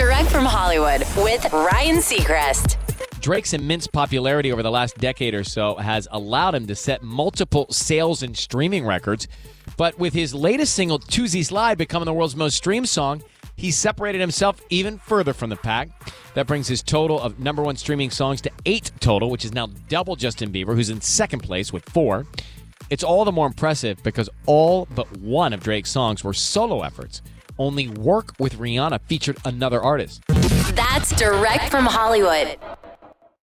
Direct from Hollywood with Ryan Seacrest. Drake's immense popularity over the last decade or so has allowed him to set multiple sales and streaming records. But with his latest single, Toosie Slide, becoming the world's most streamed song, he separated himself even further from the pack. That brings his total of number one streaming songs to eight total, which is now double Justin Bieber, who's in second place with four. It's all the more impressive because all but one of Drake's songs were solo efforts. Only Work with Rihanna featured another artist. That's direct from Hollywood.